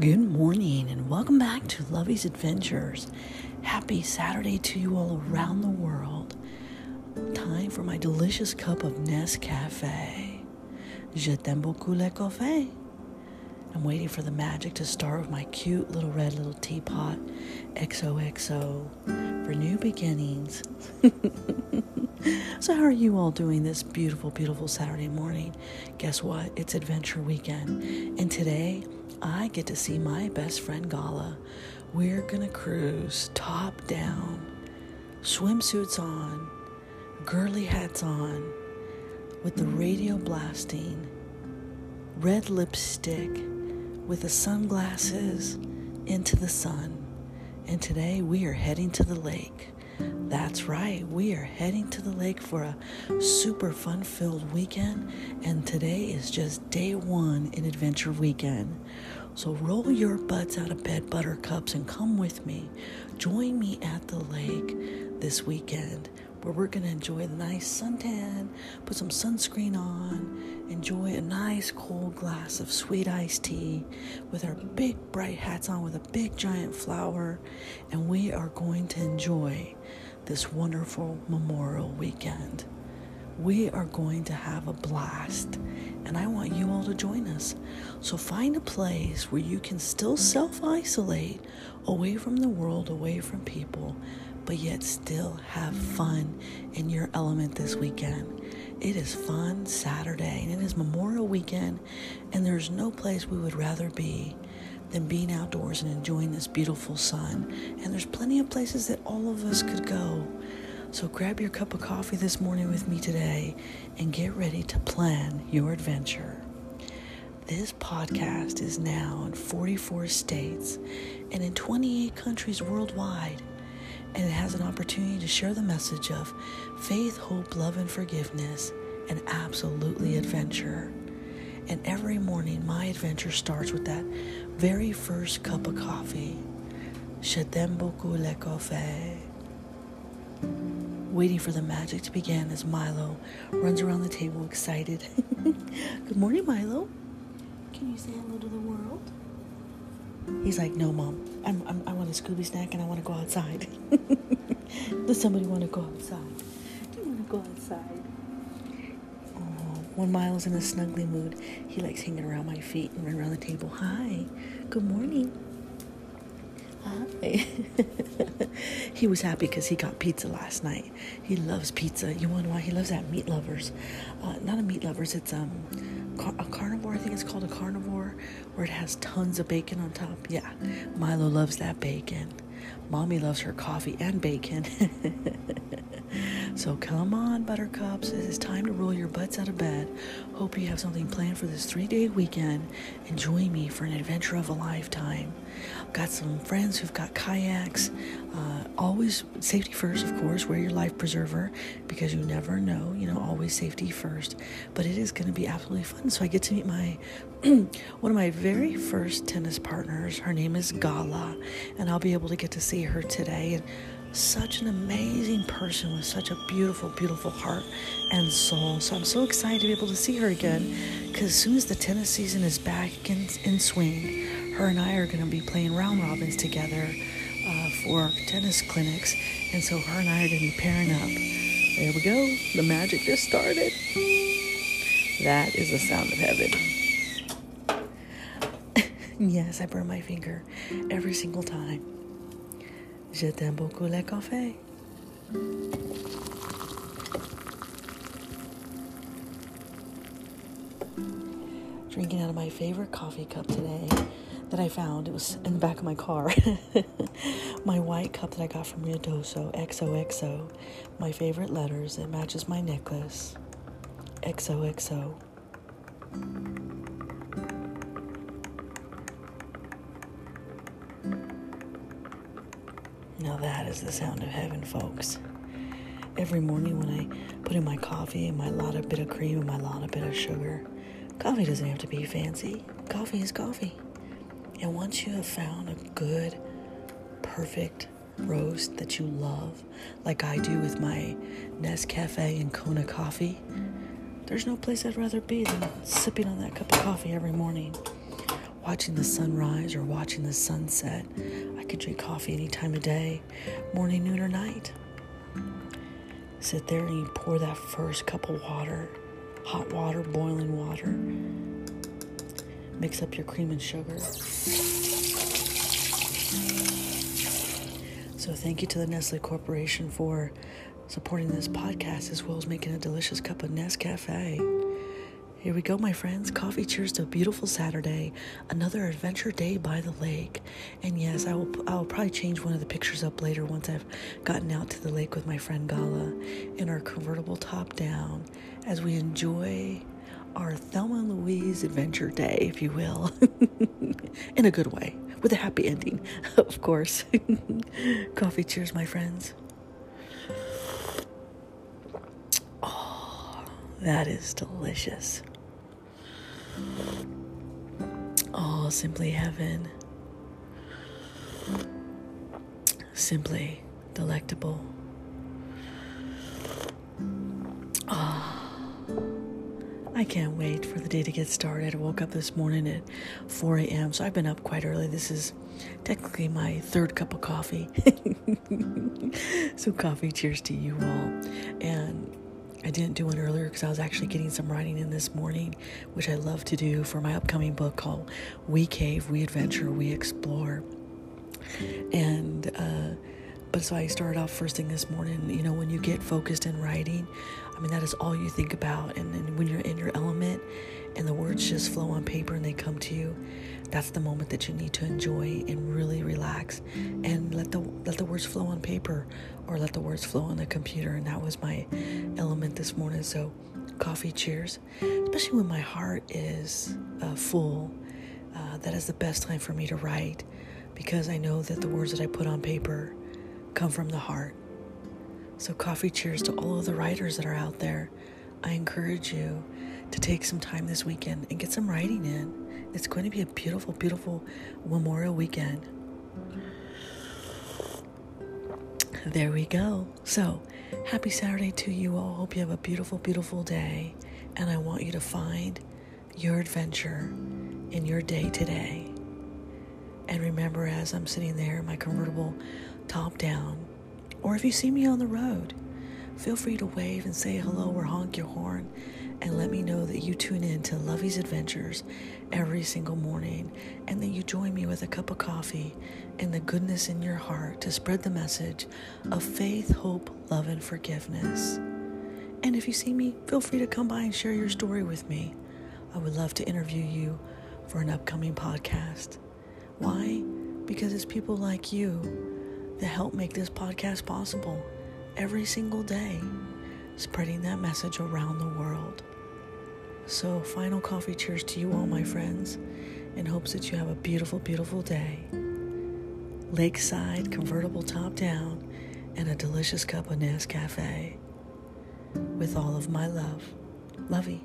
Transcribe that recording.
Good morning and welcome back to Lovey's Adventures. Happy Saturday to you all around the world. Time for my delicious cup of Nescafe. Je t'aime beaucoup le café. I'm waiting for the magic to start with my cute little red little teapot, XOXO, for new beginnings. so, how are you all doing this beautiful, beautiful Saturday morning? Guess what? It's adventure weekend. And today, I get to see my best friend Gala. We're gonna cruise top down, swimsuits on, girly hats on, with the radio blasting, red lipstick, with the sunglasses into the sun. And today we are heading to the lake. That's right, we are heading to the lake for a super fun filled weekend, and today is just day one in Adventure Weekend. So roll your butts out of bed, buttercups, and come with me. Join me at the lake this weekend where we're going to enjoy the nice suntan, put some sunscreen on, enjoy a nice cold glass of sweet iced tea with our big bright hats on with a big giant flower, and we are going to enjoy this wonderful Memorial weekend. We are going to have a blast, and I want you all to join us. So find a place where you can still self isolate away from the world, away from people, but yet still have fun in your element this weekend. It is fun Saturday, and it is Memorial Weekend, and there's no place we would rather be than being outdoors and enjoying this beautiful sun. And there's plenty of places that all of us could go. So grab your cup of coffee this morning with me today and get ready to plan your adventure. This podcast is now in 44 states and in 28 countries worldwide. And it has an opportunity to share the message of faith, hope, love, and forgiveness, and absolutely adventure. And every morning, my adventure starts with that very first cup of coffee. Je t'aime beaucoup le café. Waiting for the magic to begin as Milo runs around the table excited. Good morning, Milo. Can you say hello to the world? He's like, No, Mom. I'm, I'm, i want a Scooby snack and I want to go outside. Does somebody want to go outside? Do you want to go outside? Oh, When Miles is in a snuggly mood, he likes hanging around my feet and running around the table. Hi, good morning. Hi. he was happy because he got pizza last night. He loves pizza. You wonder why he loves that? Meat lovers. Uh, not a meat lovers. It's um a carnivore. I think it's called a carnivore, where it has tons of bacon on top. Yeah, Milo loves that bacon. Mommy loves her coffee and bacon. so come on, buttercups. It is time to roll your butts out of bed. Hope you have something planned for this three day weekend and join me for an adventure of a lifetime. I've got some friends who've got kayaks. Uh, always safety first, of course. Wear your life preserver because you never know. You know, always safety first. But it is going to be absolutely fun. So I get to meet my one of my very first tennis partners. Her name is Gala, and I'll be able to get to see her today. And such an amazing person with such a beautiful, beautiful heart and soul. So I'm so excited to be able to see her again because as soon as the tennis season is back in, in swing, her and I are going to be playing round robins together uh, for tennis clinics. And so her and I are going to be pairing up. There we go. The magic just started. That is the sound of heaven. yes, I burn my finger every single time. Je t'aime beaucoup le café. Drinking out of my favorite coffee cup today that I found. It was in the back of my car. my white cup that I got from Ruidoso, XOXO. My favorite letters. It matches my necklace. XOXO. Now that is the sound of heaven, folks. Every morning when I put in my coffee and my lot bit of cream and my lot bit of sugar, coffee doesn't have to be fancy. Coffee is coffee. And once you have found a good, perfect roast that you love, like I do with my Nescafe and Kona coffee, there's no place I'd rather be than sipping on that cup of coffee every morning watching the sunrise or watching the sunset. I could drink coffee any time of day, morning, noon, or night. Sit there and you pour that first cup of water, hot water, boiling water. Mix up your cream and sugar. So, thank you to the Nestle Corporation for supporting this podcast as well as making a delicious cup of Nescafe. Here we go, my friends. Coffee cheers to a beautiful Saturday, another adventure day by the lake. And yes, I will I will probably change one of the pictures up later once I've gotten out to the lake with my friend Gala in our convertible top down as we enjoy our Thelma and Louise adventure day, if you will, in a good way, with a happy ending, of course. Coffee cheers, my friends. Oh, that is delicious. Oh, simply heaven. Simply delectable. Oh, I can't wait for the day to get started. I woke up this morning at 4 a.m., so I've been up quite early. This is technically my third cup of coffee. so, coffee, cheers to you all. And I didn't do one earlier because I was actually getting some writing in this morning, which I love to do for my upcoming book called We Cave, We Adventure, We Explore. And, uh, but so I started off first thing this morning. You know, when you get focused in writing, I mean, that is all you think about. And, when you're in your element and the words just flow on paper and they come to you, that's the moment that you need to enjoy and really relax and let the let the words flow on paper or let the words flow on the computer and that was my element this morning so coffee cheers especially when my heart is uh, full uh, that is the best time for me to write because i know that the words that i put on paper come from the heart so coffee cheers to all of the writers that are out there i encourage you to take some time this weekend and get some writing in it's going to be a beautiful, beautiful Memorial weekend. There we go. So, happy Saturday to you all. Hope you have a beautiful, beautiful day. And I want you to find your adventure in your day today. And remember, as I'm sitting there, in my convertible top down, or if you see me on the road, feel free to wave and say hello or honk your horn and let me know that you tune in to Lovey's Adventures every single morning and that you join me with a cup of coffee and the goodness in your heart to spread the message of faith, hope, love, and forgiveness. And if you see me, feel free to come by and share your story with me. I would love to interview you for an upcoming podcast. Why? Because it's people like you that help make this podcast possible every single day, spreading that message around the world. So, final coffee cheers to you all, my friends, in hopes that you have a beautiful, beautiful day. Lakeside, convertible top down, and a delicious cup of Nescafe. With all of my love. Lovey.